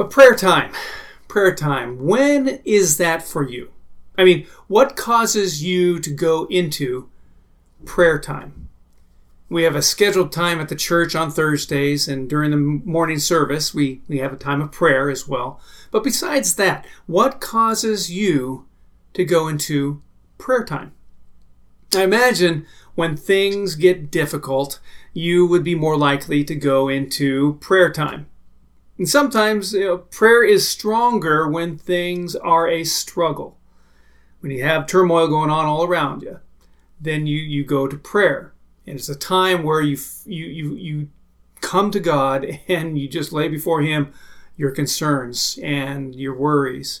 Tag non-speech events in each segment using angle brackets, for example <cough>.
But prayer time, prayer time, when is that for you? I mean, what causes you to go into prayer time? We have a scheduled time at the church on Thursdays, and during the morning service, we, we have a time of prayer as well. But besides that, what causes you to go into prayer time? I imagine when things get difficult, you would be more likely to go into prayer time. And sometimes you know, prayer is stronger when things are a struggle. When you have turmoil going on all around you, then you, you go to prayer. And it's a time where you, you, you, you come to God <laughs> and you just lay before Him your concerns and your worries.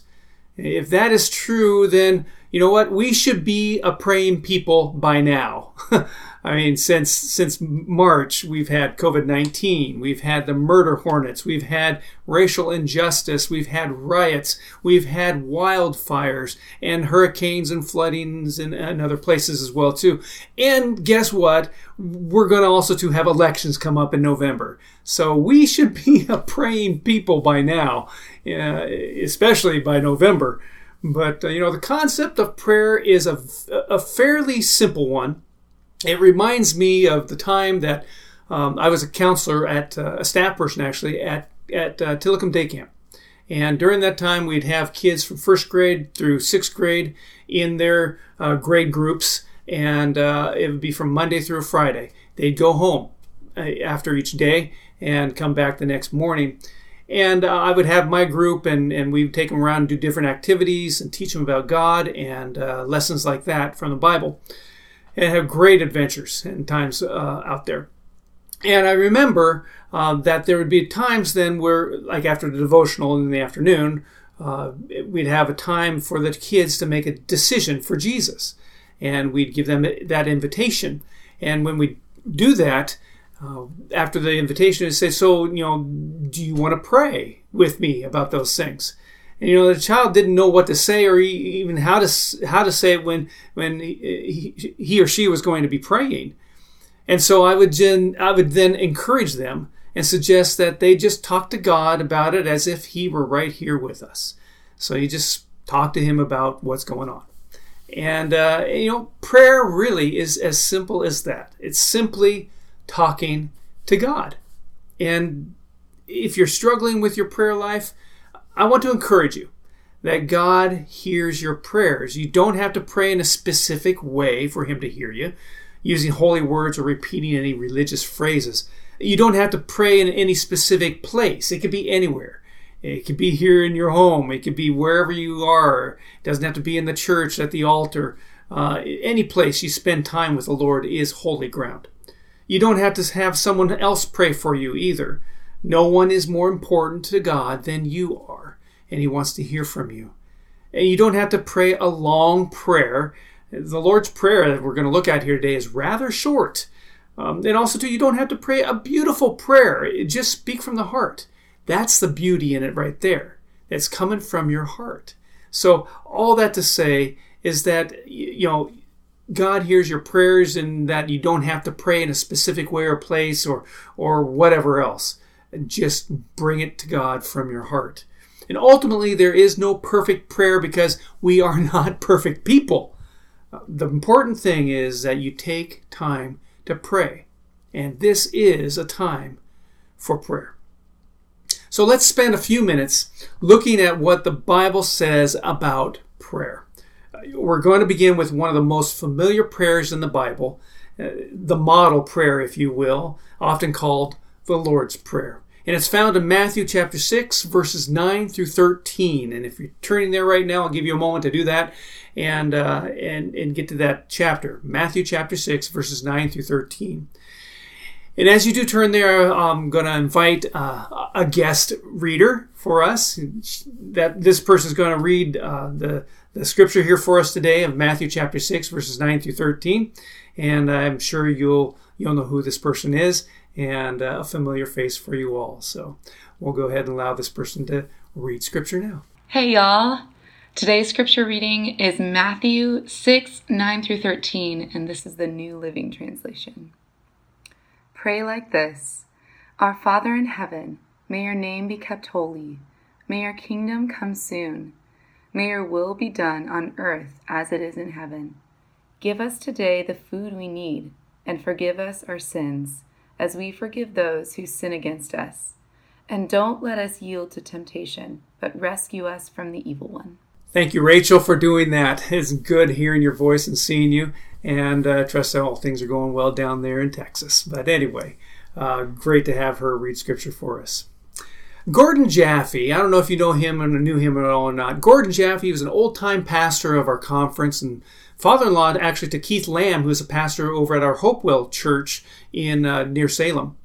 If that is true, then you know what? We should be a praying people by now. <laughs> I mean, since since March, we've had COVID nineteen, we've had the murder hornets, we've had racial injustice, we've had riots, we've had wildfires and hurricanes and floodings in, in other places as well too. And guess what? We're going to also to have elections come up in November, so we should be <laughs> a praying people by now, uh, especially by November. But uh, you know, the concept of prayer is a, a fairly simple one it reminds me of the time that um, I was a counselor at uh, a staff person actually at at uh, Tilikum Day Camp, and during that time we'd have kids from first grade through sixth grade in their uh, grade groups, and uh, it would be from Monday through Friday. They'd go home uh, after each day and come back the next morning. And uh, I would have my group, and, and we'd take them around and do different activities and teach them about God and lessons like that from the Bible and have great adventures and times uh, out there. And I remember uh, that there would be times then where, like after the devotional in the afternoon, uh, we'd have a time for the kids to make a decision for Jesus. And we'd give them that invitation. And when we do that, uh, after the invitation, to say, So, you know, do you want to pray with me about those things? And you know, the child didn't know what to say or even how to how to say it when when he, he or she was going to be praying. And so I would then I would then encourage them and suggest that they just talk to God about it as if He were right here with us. So you just talk to Him about what's going on. And, uh, you know, prayer really is as simple as that. It's simply talking to God. And if you're struggling with your prayer life, I want to encourage you that God hears your prayers. You don't have to pray in a specific way for Him to hear you, using holy words or repeating any religious phrases. You don't have to pray in any specific place, it could be anywhere. It could be here in your home, it could be wherever you are. It doesn't have to be in the church, at the altar. Uh, any place you spend time with the Lord is holy ground. You don't have to have someone else pray for you either. No one is more important to God than you are, and He wants to hear from you. And you don't have to pray a long prayer. The Lord's Prayer that we're going to look at here today is rather short. Um, and also, too, you don't have to pray a beautiful prayer. Just speak from the heart. That's the beauty in it right there. That's coming from your heart. So, all that to say is that, you know, God hears your prayers and that you don't have to pray in a specific way or place or, or whatever else just bring it to God from your heart. And ultimately, there is no perfect prayer because we are <laughs> not perfect people. The important thing is that you take time to pray. And this is a time for prayer. So let's spend a few minutes looking at what the Bible says about prayer. We're going to begin with one of the most familiar prayers in the Bible, uh, the model prayer, if you will, often called the Lord's Prayer. And it's found in Matthew chapter 6, verses 9 through 13. And if you're turning there right now, I'll give you a moment to do that and, uh, and, and get to that chapter. Matthew chapter 6, verses 9 through 13. And as you do turn there, I'm going to invite uh, a guest reader for us. That this person is going to read uh, the the scripture here for us today of Matthew chapter six, verses nine through thirteen. And I'm sure you'll you'll know who this person is and uh, a familiar face for you all. So we'll go ahead and allow this person to read scripture now. Hey, y'all. Today's scripture reading is Matthew 6 9 through 13, and this is the New Living Translation. Pray like this Our Father in heaven, may your name be kept holy. May your kingdom come soon. May your will be done on earth as it is in heaven. Give us today the food we need, and forgive us our sins, as we forgive those who sin against us. And don't let us yield to temptation, but rescue us from the evil one. Thank you, Rachel, for doing that. It's good hearing your voice and seeing you, and uh, trust that all things are going well down there in Texas. But anyway, uh, great to have her read scripture for us. Gordon Jaffe, I don't know if you know him and knew him at all or not. Gordon Jaffe was an old time pastor of our conference and father in law actually to Keith Lamb, who's a pastor over at our Hopewell Church in uh, near Salem.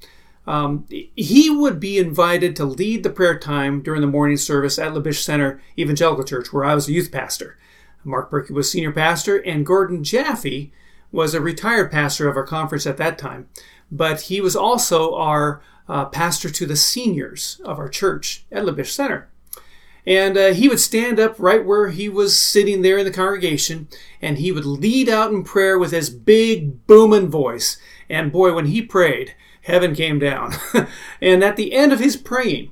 Um, he would be invited to lead the prayer time during the morning service at Labish Center Evangelical Church, where I was a youth pastor. Mark Berkey was senior pastor, and Gordon Jaffe was a retired pastor of our conference at that time. But he was also our uh, pastor to the seniors of our church at Labish Center. And uh, he would stand up right where he was sitting there in the congregation, and he would lead out in prayer with his big booming voice. And boy, when he prayed, heaven came down. <laughs> and at the end of his praying,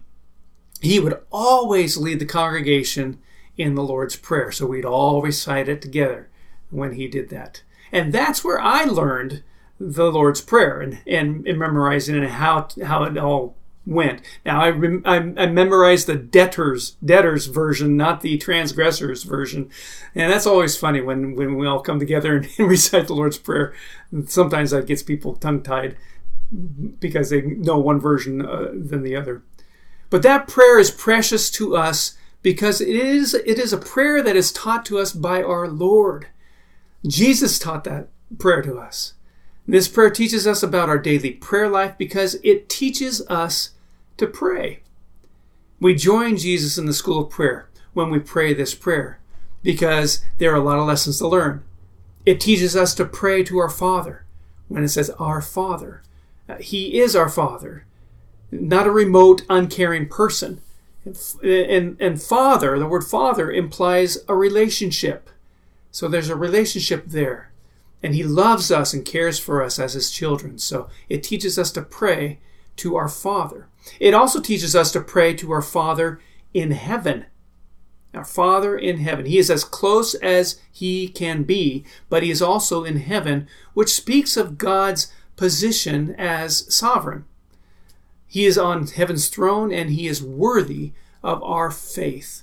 he would always lead the congregation in the Lord's Prayer. So we'd all recite it together when he did that. And that's where I learned the Lord's Prayer and, and, and memorizing and how, how it all went. Now I, rem- I, I, memorized the debtors debtors version, not the transgressors version, and that's always funny when when we all come together and, <laughs> and recite the Lord's Prayer. Sometimes that gets people tongue tied because they know one version uh, than the other. But that prayer is precious to us because it is it is a prayer that is taught to us by our Lord. Jesus taught that prayer to us. This prayer teaches us about our daily prayer life because it teaches us to pray. We join Jesus in the school of prayer when we pray this prayer because there are a lot of lessons to learn. It teaches us to pray to our Father when it says our Father. Uh, he is our Father, not a remote, uncaring person. And, and, and Father, the word Father implies a relationship. So there's a relationship there. And He loves us and cares for us as His children. So it teaches us to pray to our Father. It also teaches us to pray to our Father in heaven. Our Father in heaven. He is as close as He can be, but He is also in heaven, which speaks of God's position as sovereign. He is on heaven's throne and he is worthy of our faith.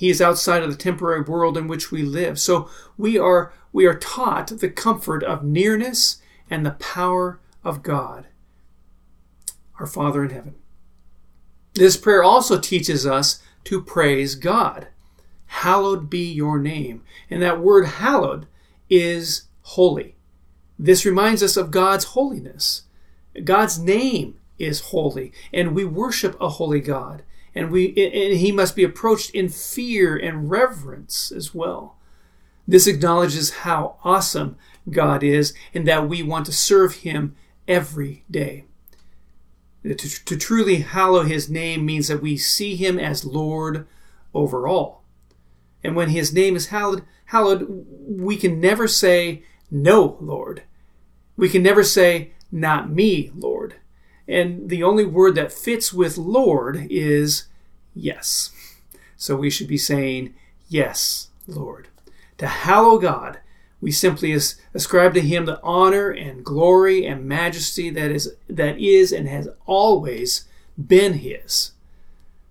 He is outside of the temporary world in which we live. So we are we are taught the comfort of nearness and the power of God, our Father in heaven. This prayer also teaches us to praise God. Hallowed be your name. And that word hallowed is holy. This reminds us of God's holiness. God's name is holy, and we worship a holy God. And, we, and he must be approached in fear and reverence as well. This acknowledges how awesome God is and that we want to serve him every day. To, to, truly hallow his name means that we see him as Lord over all. And when his name is hallowed, hallowed, we can never say, No, Lord. We can never say, Not me, Lord. And the only word that fits with Lord is yes. So we should be saying, Yes, Lord. To hallow God, we simply ascribe to him the honor and glory and majesty that is that is and has always been his.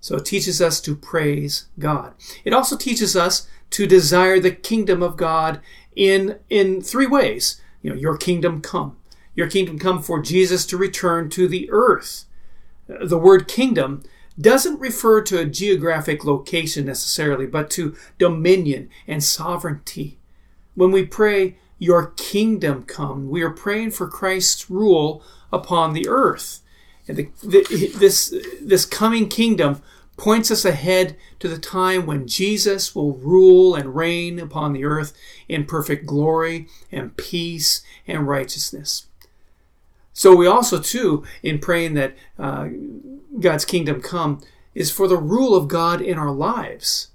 So it teaches us to praise God. It also teaches us to desire the kingdom of God in in three ways you know, your kingdom come. Your kingdom come for Jesus to return to the earth. The word kingdom doesn't refer to a geographic location necessarily, but to dominion and sovereignty. When we pray, Your kingdom come, we are praying for Christ's rule upon the earth. And the, the, this, this coming kingdom points us ahead to the time when Jesus will rule and reign upon the earth in perfect glory and peace and righteousness. So we also, too, in praying that uh, God's kingdom come, is for the rule of God in our lives.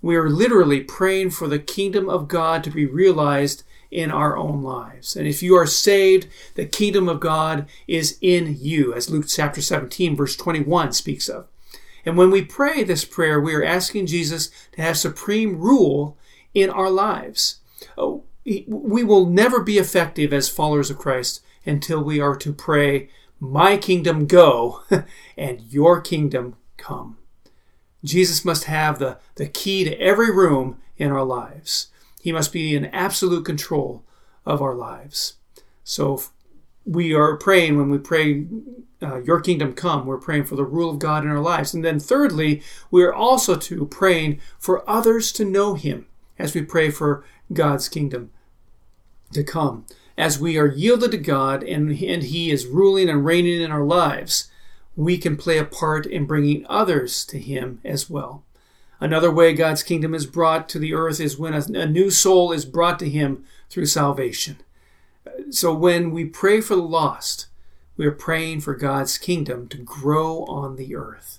We are literally praying for the kingdom of God to be realized in our own lives. And if you are saved, the kingdom of God is in you, as Luke chapter 17, verse 21 speaks of. And when we pray this prayer, we are asking Jesus to have supreme rule in our lives. Oh, we will never be effective as followers of Christ until we are to pray, My kingdom go <laughs> and your kingdom come. Jesus must have the, the key to every room in our lives. He must be in absolute control of our lives. So we are praying when we pray, uh, Your kingdom come, we're praying for the rule of God in our lives. And then thirdly, we are also to praying for others to know Him as we pray for God's kingdom to come. As we are yielded to God and, and He is ruling and reigning in our lives, we can play a part in bringing others to Him as well. Another way God's kingdom is brought to the earth is when a, a new soul is brought to Him through salvation. So when we pray for the lost, we are praying for God's kingdom to grow on the earth.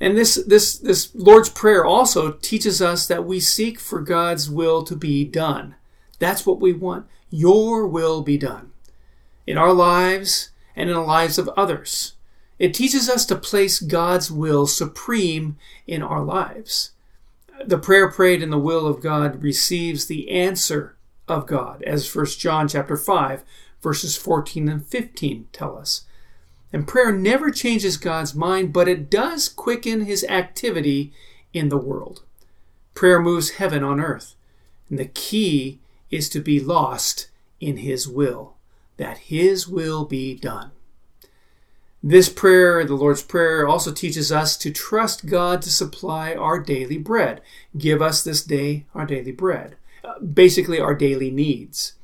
And this, this, this Lord's Prayer also teaches us that we seek for God's will to be done. That's what we want. Your will be done in our lives and in the lives of others. It teaches us to place God's will supreme in our lives. The prayer prayed in the will of God receives the answer of God, as 1 John chapter 5 verses 14 and 15 tell us. And prayer never changes God's mind, but it does quicken his activity in the world. Prayer moves heaven on earth, and the key is to be lost in his will, that his will be done. This prayer, the Lord's Prayer, also teaches us to trust God to supply our daily bread. Give us this day our daily bread. Uh, basically, our daily needs.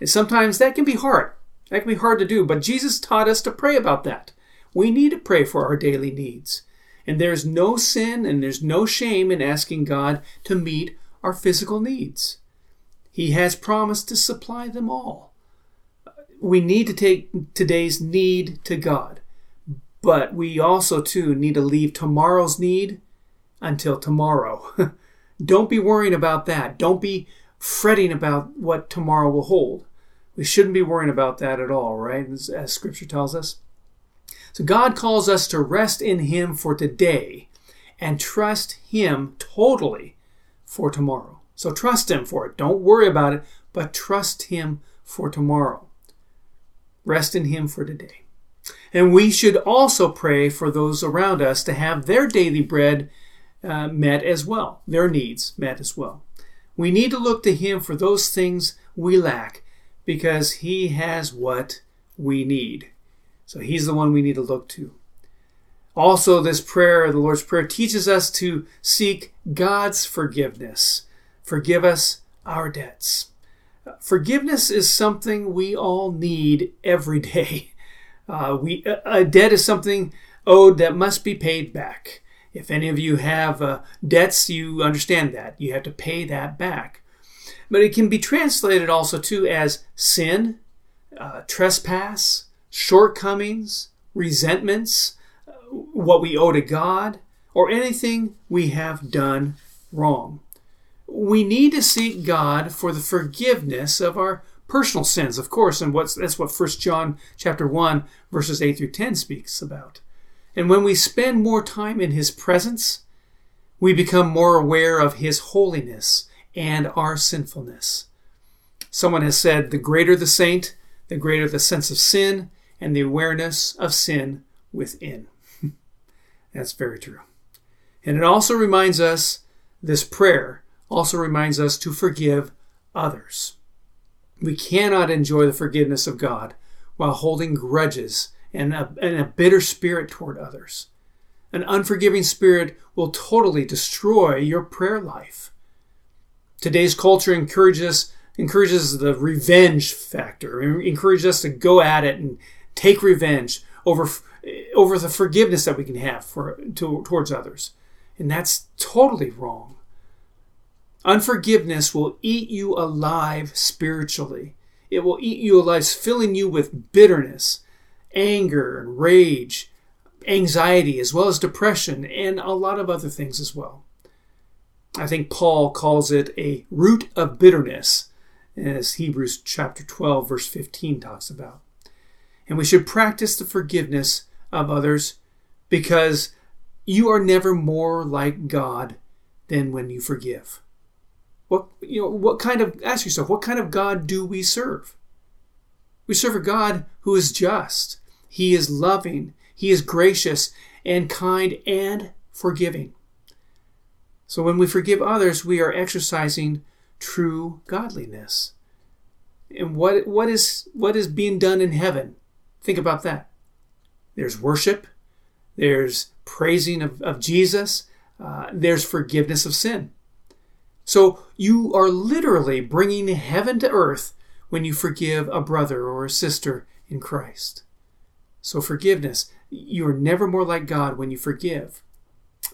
And sometimes that can be hard. That can be hard to do, but Jesus taught us to pray about that. We need to pray for our daily needs. And there's no sin and there's no shame in asking God to meet our physical needs. He has promised to supply them all. We need to take today's need to God. But we also, too, need to leave tomorrow's need until tomorrow. <laughs> Don't be worrying about that. Don't be fretting about what tomorrow will hold. We shouldn't be worrying about that at all, right? As, as Scripture tells us. So God calls us to rest in Him for today and trust Him totally for tomorrow. So trust Him for it. Don't worry about it, but trust Him for tomorrow. Rest in Him for today. And we should also pray for those around us to have their daily bread uh, met as well, their needs met as well. We need to look to Him for those things we lack because He has what we need. So He's the one we need to look to. Also, this prayer, the Lord's Prayer, teaches us to seek God's forgiveness. Forgive us our debts. Forgiveness is something we all need every day. <laughs> Uh, we a debt is something owed that must be paid back. If any of you have uh, debts, you understand that you have to pay that back. But it can be translated also too as sin, uh, trespass, shortcomings, resentments, uh, what we owe to God, or anything we have done wrong. We need to seek God for the forgiveness of our personal sins, of course, and what's that's what First John chapter one verses eight through ten speaks about. And when we spend more time in His presence, we become more aware of His holiness and our sinfulness. Someone has said, "The greater the saint, the greater the sense of sin and the awareness of sin within." <laughs> that's very true. And it also reminds us, this prayer also reminds us to forgive others. We cannot enjoy the forgiveness of God while holding grudges and a, and a bitter spirit toward others. An unforgiving spirit will totally destroy your prayer life. Today's culture encourages encourages the revenge factor, encourages us to go at it and take revenge over over the forgiveness that we can have for to, towards others, and that's totally wrong. Unforgiveness will eat you alive spiritually. It will eat you alive, filling you with bitterness, anger, and rage, anxiety, as well as depression, and a lot of other things as well. I think Paul calls it a root of bitterness, as Hebrews chapter 12, verse 15 talks about. And we should practice the forgiveness of others because you are never more like God than when you forgive. What you know, what kind of ask yourself, what kind of God do we serve? We serve a God who is just. He is loving, he is gracious and kind and forgiving. So when we forgive others, we are exercising true godliness. And what what is what is being done in heaven? Think about that. There's worship, there's praising of, of Jesus, uh, there's forgiveness of sin. So you are literally bringing heaven to earth when you forgive a brother or a sister in Christ. So forgiveness, you are never more like God when you forgive.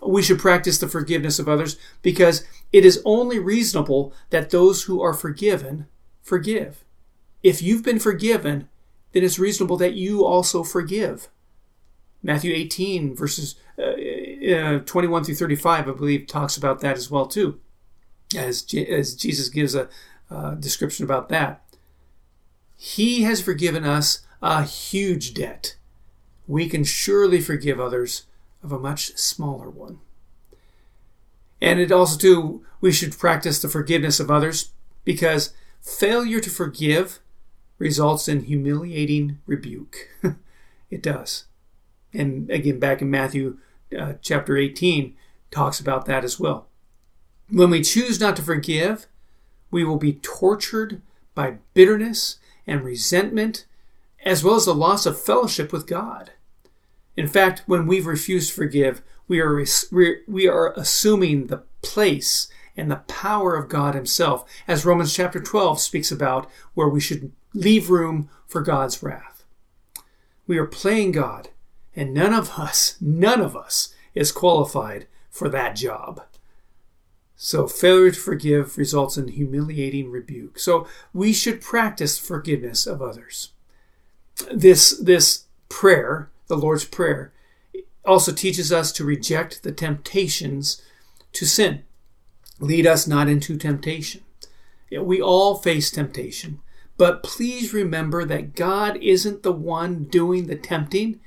We should practice the forgiveness of others because it is only reasonable that those who are forgiven forgive. If you've been forgiven, then it's reasonable that you also forgive. Matthew 18, verses uh, uh, 21 through 35, I believe, talks about that as well, too, as, as Jesus gives a uh, description about that. He has forgiven us a huge debt. We can surely forgive others of a much smaller one. And it also, too, we should practice the forgiveness of others because failure to forgive results in humiliating rebuke. <laughs> it does. And again, back in Matthew uh, chapter 18, talks about that as well. When we choose not to forgive, we will be tortured by bitterness and resentment, as well as the loss of fellowship with God. In fact, when we've refused to forgive, we are, we are assuming the place and the power of God Himself, as Romans chapter 12 speaks about, where we should leave room for God's wrath. We are playing God, and none of us, none of us is qualified for that job. So failure to forgive results in humiliating rebuke. So we should practice forgiveness of others. This this prayer, the Lord's prayer, also teaches us to reject the temptations to sin. Lead us not into temptation. We all face temptation, but please remember that God isn't the one doing the tempting.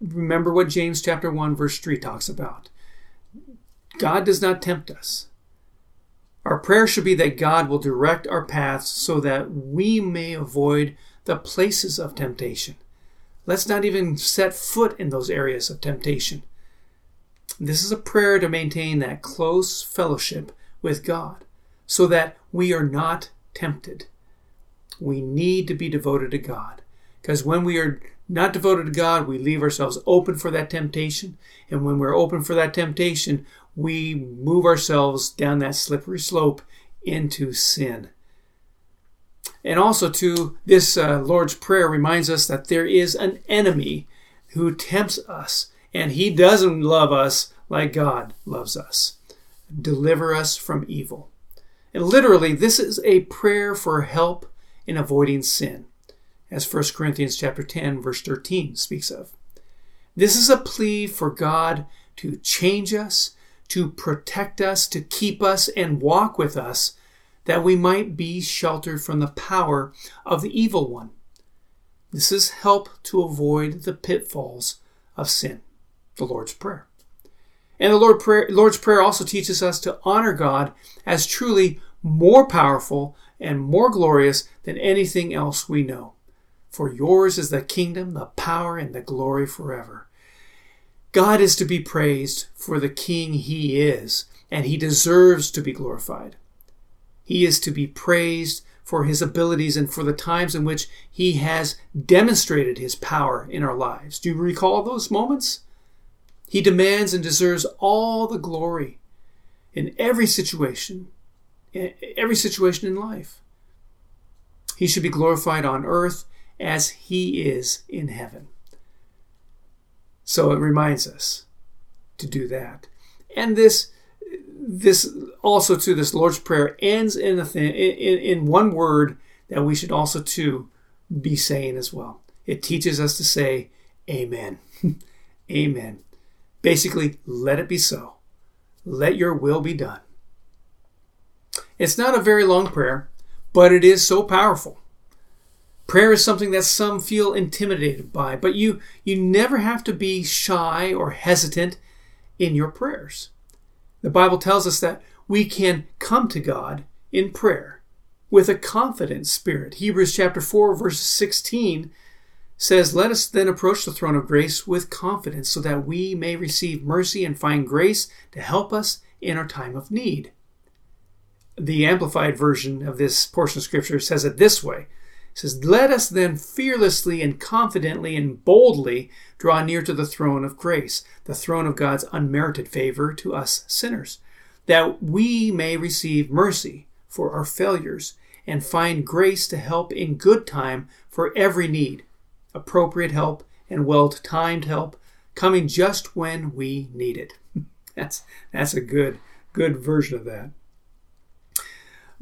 Remember what James chapter 1 verse 3 talks about. God does not tempt us. Our prayer should be that God will direct our paths so that we may avoid the places of temptation. Let's not even set foot in those areas of temptation. This is a prayer to maintain that close fellowship with God so that we are not tempted. We need to be devoted to God because when we are not devoted to God, we leave ourselves open for that temptation. And when we're open for that temptation, we move ourselves down that slippery slope into sin. And also, to this uh, Lord's Prayer reminds us that there is an enemy who tempts us, and he doesn't love us like God loves us. Deliver us from evil. And literally, this is a prayer for help in avoiding sin, as 1 Corinthians chapter 10, verse 13 speaks of. This is a plea for God to change us, to protect us, to keep us, and walk with us that we might be sheltered from the power of the evil one. This is help to avoid the pitfalls of sin, the Lord's Prayer. And the Lord prayer, Lord's Prayer also teaches us to honor God as truly more powerful and more glorious than anything else we know. For yours is the kingdom, the power, and the glory forever. God is to be praised for the King he is, and he deserves to be glorified. He is to be praised for his abilities and for the times in which he has demonstrated his power in our lives. Do you recall those moments? He demands and deserves all the glory in every situation, in every situation in life. He should be glorified on earth as he is in heaven. So it reminds us to do that. And this this also to this Lord's Prayer ends in a thing, in, in one word that we should also too be saying as well. It teaches us to say Amen. <laughs> Amen. Basically, let it be so. Let your will be done. It's not a very long prayer, but it is so powerful. Prayer is something that some feel intimidated by, but you you never have to be shy or hesitant in your prayers. The Bible tells us that we can come to God in prayer with a confident spirit. Hebrews chapter 4 verse 16 says, "Let us then approach the throne of grace with confidence so that we may receive mercy and find grace to help us in our time of need." The amplified version of this portion of scripture says it this way. Says, Let us then fearlessly and confidently and boldly draw near to the throne of grace, the throne of God's unmerited favor to us sinners, that we may receive mercy for our failures and find grace to help in good time for every need, appropriate help and well timed help coming just when we need it. <laughs> that's that's a good good version of that.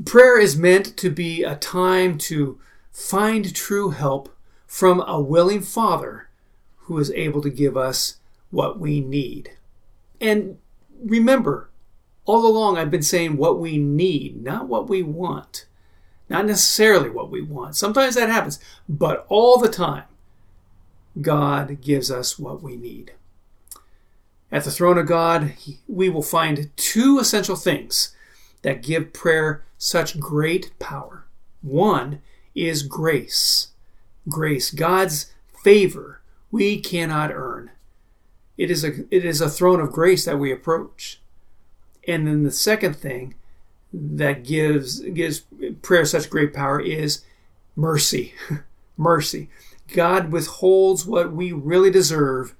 Prayer is meant to be a time to find true help from a willing Father who is able to give us what we need. And remember, all along I've been saying what we need, not what we want. Not necessarily what we want. Sometimes that happens, but all the time, God gives us what we need. At the throne of God, we will find two essential things that give prayer such great power. One is grace. Grace, God's favor, we cannot earn. It is a, it is a throne of grace that we approach. And then the second thing that gives gives prayer such great power is mercy. <laughs> mercy. God withholds what we really deserve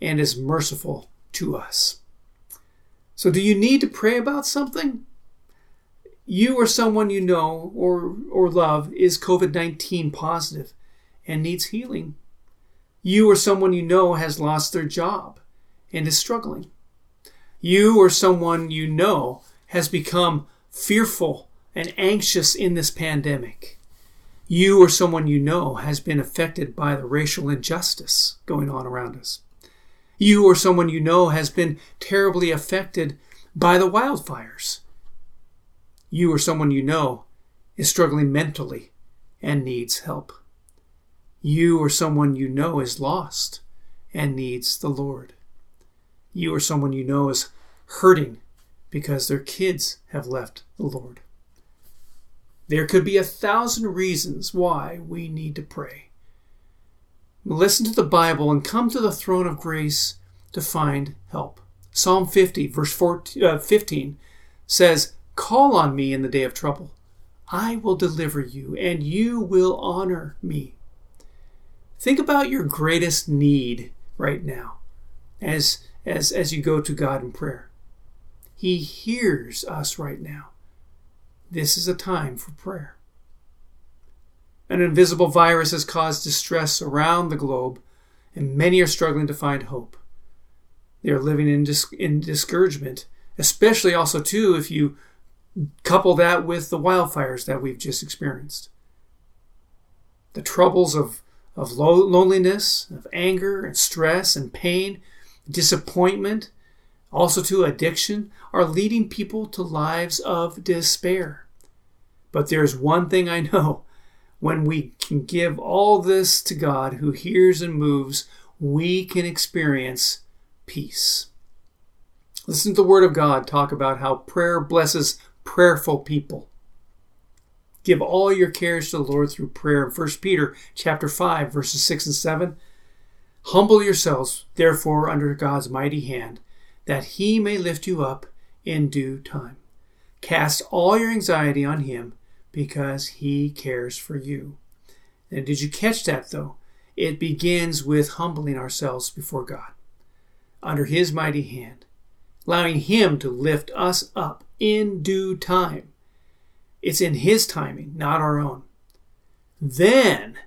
and is merciful to us. So do you need to pray about something? You or someone you know or or love is COVID-19 positive and needs healing. You or someone you know has lost their job and is struggling you or someone you know has become fearful and anxious in this pandemic. You or someone you know has been affected by the racial injustice going on around us. You or someone you know has been terribly affected by the wildfires. You or someone you know is struggling mentally and needs help. You or someone you know is lost and needs the Lord. You or someone you know is hurting because their kids have left the Lord. There could be a thousand reasons why we need to pray. Listen to the Bible and come to the throne of grace to find help. Psalm 50, verse 14, uh, 15 says, Call on me in the day of trouble. I will deliver you, and you will honor me. Think about your greatest need right now as, as, as you go to God in prayer. He hears us right now. This is a time for prayer. An invisible virus has caused distress around the globe, and many are struggling to find hope. They are living in, dis- in discouragement, especially also, too, if you couple that with the wildfires that we've just experienced. The troubles of, of loneliness, of anger, and stress, and pain, disappointment, also to addiction, are leading people to lives of despair. But there's one thing I know when we can give all this to God who hears and moves, we can experience peace. Listen to the Word of God talk about how prayer blesses prayerful people. Give all your cares to the Lord through prayer. In 1 Peter chapter 5, verses 6 and 7. Humble yourselves, therefore, under God's mighty hand that he may lift you up in due time. Cast all your anxiety on him because he cares for you. And did you catch that though? It begins with humbling ourselves before God under his mighty hand, allowing him to lift us up in due time. It's in his timing, not our own. Then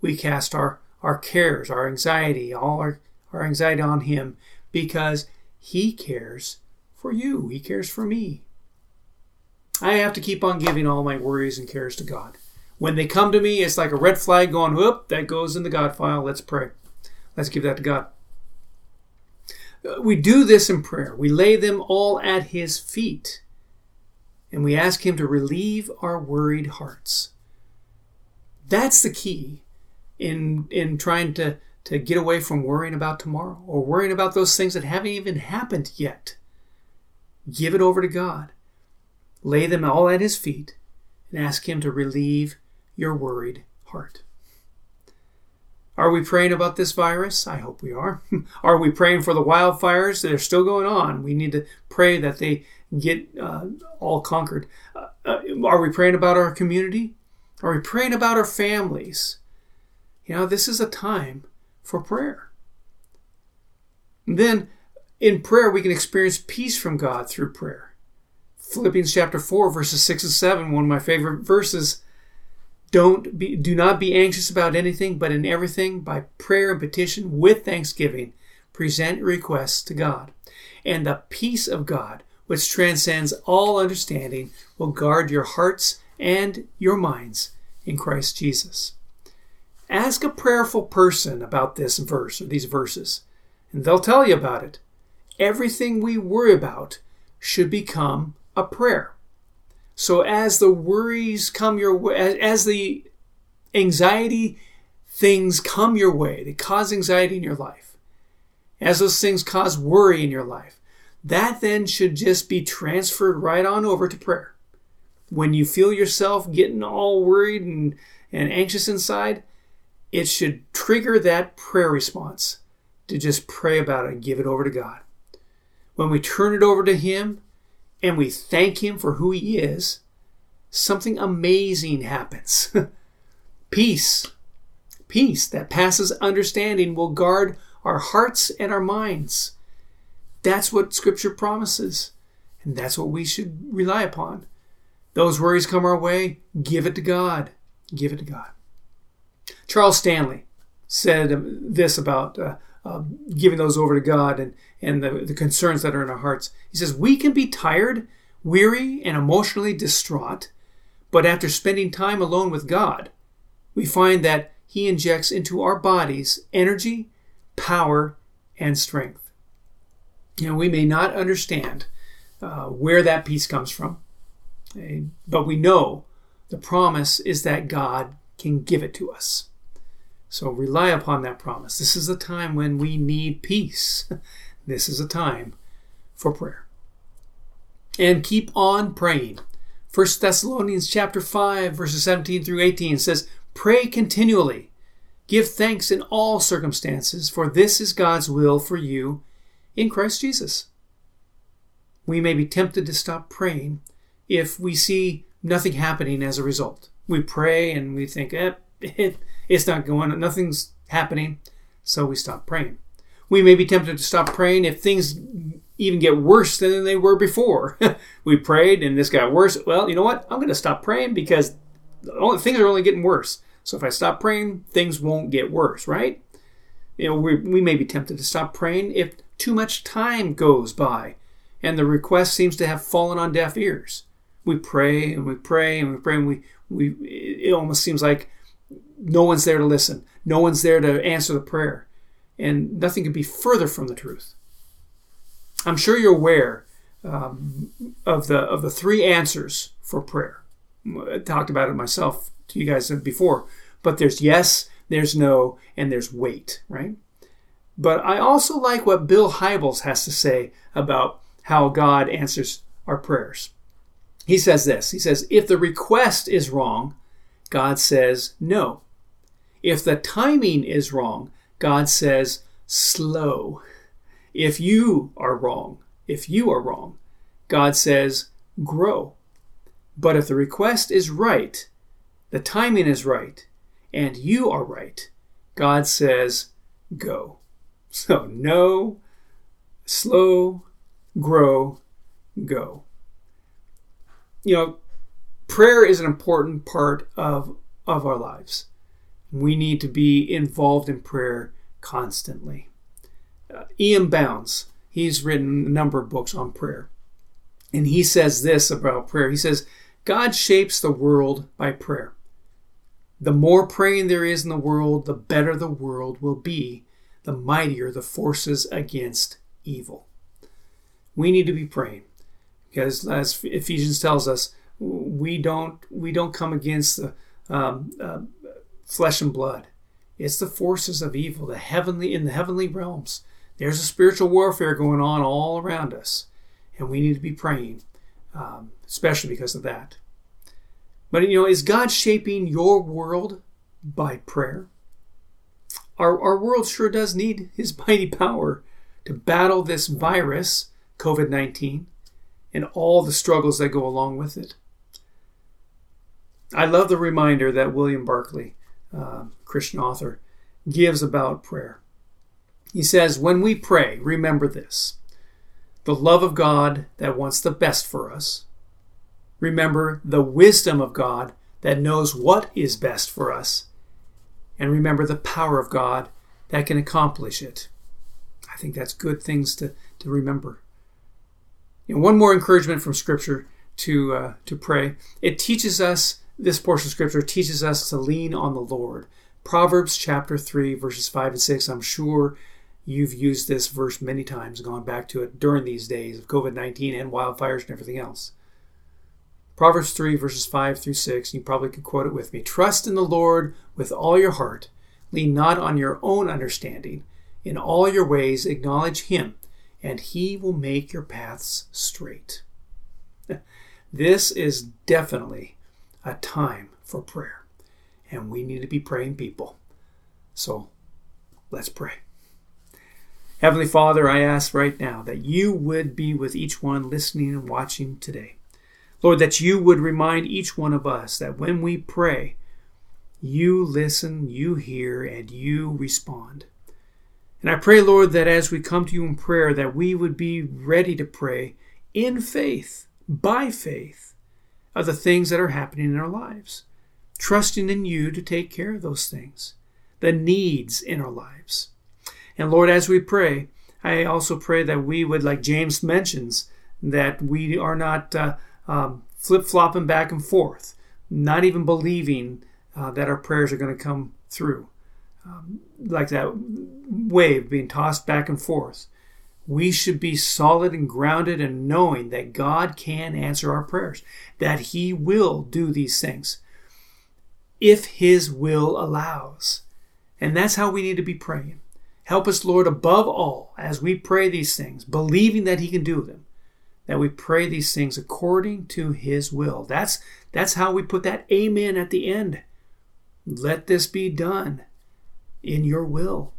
we cast our, our cares, our anxiety, all our, our anxiety on him because he cares for you, He cares for me. I have to keep on giving all my worries and cares to God. When they come to me, it's like a red flag going, whoop, that goes in the God file. Let's pray. Let's give that to God. Uh, we do this in prayer. We lay them all at His feet. And we ask Him to relieve our worried hearts. That's the key in, in trying to, to get away from worrying about tomorrow or worrying about those things that haven't even happened yet. Give it over to God. Lay them all at His feet and ask Him to relieve your worried heart. Are we praying about this virus? I hope we are. <laughs> are we praying for the wildfires that are still going on? We need to pray that they get uh, all conquered. Uh, uh, are we praying about our community? Are we praying about our families? You know, this is a time for prayer. And then in prayer, we can experience peace from God through prayer. Philippians chapter 4, verses 6 and 7, one of my favorite verses. Don't be, do not be anxious about anything, but in everything, by prayer and petition with thanksgiving, present requests to God. And the peace of God, which transcends all understanding, will guard your hearts and your minds in Christ Jesus. Ask a prayerful person about this verse or these verses, and they'll tell you about it. Everything we worry about should become a prayer. So as the worries come your way, as the anxiety things come your way, they cause anxiety in your life, as those things cause worry in your life, that then should just be transferred right on over to prayer. When you feel yourself getting all worried and, and anxious inside, it should trigger that prayer response to just pray about it and give it over to God. When we turn it over to Him, and we thank Him for who He is, something amazing happens. <laughs> peace, peace that passes understanding will guard our hearts and our minds. That's what Scripture promises, and that's what we should rely upon. Those worries come our way, give it to God. Give it to God. Charles Stanley said this about uh, uh, giving those over to God and, and the, the concerns that are in our hearts. He says, We can be tired, weary, and emotionally distraught, but after spending time alone with God, we find that He injects into our bodies energy, power, and strength. You know, we may not understand uh, where that peace comes from, eh, but we know the promise is that God can give it to us. So rely upon that promise. This is a time when we need peace. <laughs> This is a time for prayer. And keep on praying. 1 Thessalonians chapter 5 verses 17 through 18 says, "Pray continually. Give thanks in all circumstances, for this is God's will for you in Christ Jesus." We may be tempted to stop praying if we see nothing happening as a result. We pray and we think, eh, it, it's not going, nothing's happening, so we stop praying. We may be tempted to stop praying if things even get worse than they were before. <laughs> we prayed and this got worse. Well, you know what? I'm going to stop praying because things are only getting worse. So if I stop praying, things won't get worse, right? You know, we, we may be tempted to stop praying if too much time goes by and the request seems to have fallen on deaf ears. We pray and we pray and we pray and we, we it almost seems like no one's there to listen. No one's there to answer the prayer. And nothing could be further from the truth. I'm sure you're aware um, of the of the three answers for prayer. I talked about it myself to you guys before, but there's yes, there's no, and there's wait, right? But I also like what Bill Hybels has to say about how God answers our prayers. He says this. He says, if the request is wrong, God says no. If the timing is wrong, God says, slow. If you are wrong, if you are wrong, God says, grow. But if the request is right, the timing is right, and you are right, God says, go. So, no, slow, grow, go. You know, prayer is an important part of, of our lives. We need to be involved in prayer constantly. Uh, E.M. Bounds, he's written a number of books on prayer. And he says this about prayer. He says, God shapes the world by prayer. The more praying there is in the world, the better the world will be, the mightier the forces against evil. We need to be praying because, as Ephesians tells us, we don't we don't come against the um, uh, flesh and blood. It's the forces of evil, the heavenly in the heavenly realms. There's a spiritual warfare going on all around us, and we need to be praying, um, especially because of that. But you know, is God shaping your world by prayer? Our, our world sure does need His <laughs> mighty power to battle this virus, COVID 19, and all the struggles that go along with it. I love the reminder that William Barclay, uh, Christian author, gives about prayer. He says, When we pray, remember this the love of God that wants the best for us. Remember the wisdom of God that knows what is best for us. And remember the power of God that can accomplish it. I think that's good things to, to remember. You know, one more encouragement from Scripture to uh, to pray. It teaches us this portion of Scripture teaches us to lean on the Lord. Proverbs chapter three verses five and six. I'm sure you've used this verse many times, gone back to it during these days of COVID nineteen and wildfires and everything else. Proverbs 3, verses 5 through 6, you probably could quote it with me. Trust in the Lord with all your heart. Lean not on your own understanding. In all your ways, acknowledge Him, and He will make your paths straight. <laughs> This is definitely a time for prayer, and we need to be praying people. So let's pray. Heavenly Father, I ask right now that you would be with each one listening and watching today. Lord, that you would remind each one of us that when we pray, you listen, you hear, and you respond. And I pray, Lord, that as we come to you in prayer, that we would be ready to pray in faith, by faith, of the things that are happening in our lives, trusting in you to take care of those things, the needs in our lives. And Lord, as we pray, I also pray that we would, like James mentions, that we are not uh, um, flip flopping back and forth, not even believing uh, that our prayers are going to come through. Um, like that wave being tossed back and forth. We should be solid and grounded and knowing that God can answer our prayers, that He will do these things if His will allows. And that's how we need to be praying. Help us, Lord, above all, as we pray these things, believing that He can do them, that we pray these things according to his will. That's that's how we put that amen at the end. Let this be done in your will.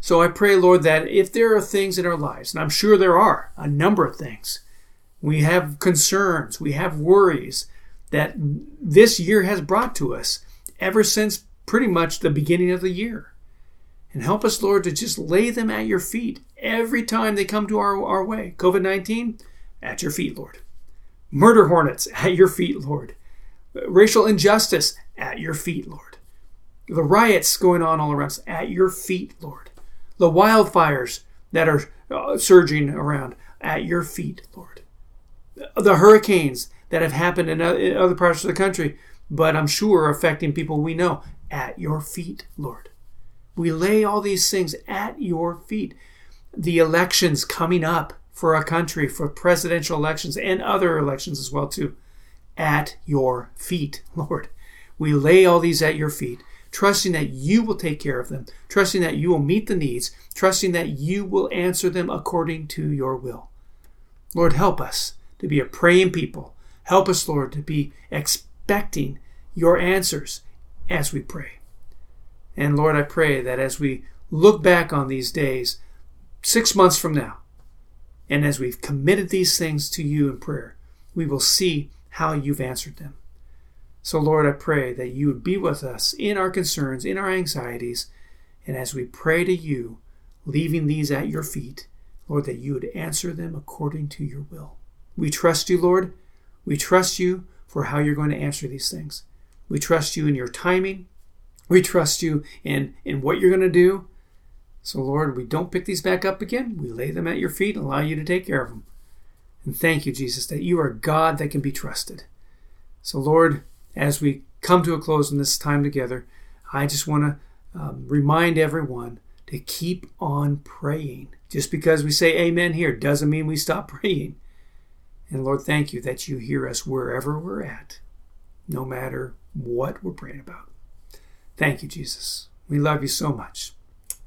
So I pray, Lord, that if there are things in our lives, and I'm sure there are a number of things, we have concerns, we have worries that this year has brought to us ever since pretty much the beginning of the year. And help us, Lord, to just lay them at your feet every time they come to our, our way. COVID 19, at your feet, Lord. Murder hornets, at your feet, Lord. Racial injustice, at your feet, Lord. The riots going on all around us, at your feet, Lord. The wildfires that are uh, surging around, at your feet, Lord. The hurricanes that have happened in other parts of the country, but I'm sure affecting people we know, at your feet, Lord. We lay all these things at your feet. The elections coming up for our country, for presidential elections and other elections as well too, at your feet, <laughs> Lord. We lay all these at your feet, trusting that you will take care of them, trusting that you will meet the needs, trusting that you will answer them according to your will. Lord, help us to be a praying people. Help us, Lord, to be expecting your answers as we pray. And Lord, I pray that as we look back on these days, six months from now, and as we've committed these things to you in prayer, we will see how you've answered them. So, Lord, I pray that you would be with us in our concerns, in our anxieties, and as we pray to you, leaving these at your feet, Lord, that you would answer them according to your will. We trust you, Lord. We trust you for how you're going to answer these things. We trust you in your timing. We trust you in, in what you're going to do. So, Lord, we don't pick these back up again. We lay them at your feet and allow you to take care of them. And thank you, Jesus, that you are God that can be trusted. So, Lord, as we come to a close in this time together, I just want to um, remind everyone to keep on praying. Just because we say amen here doesn't mean we stop <laughs> praying. And Lord, thank you that you hear us wherever we're at, no matter what we're praying about. Thank you, Jesus. We love you so much.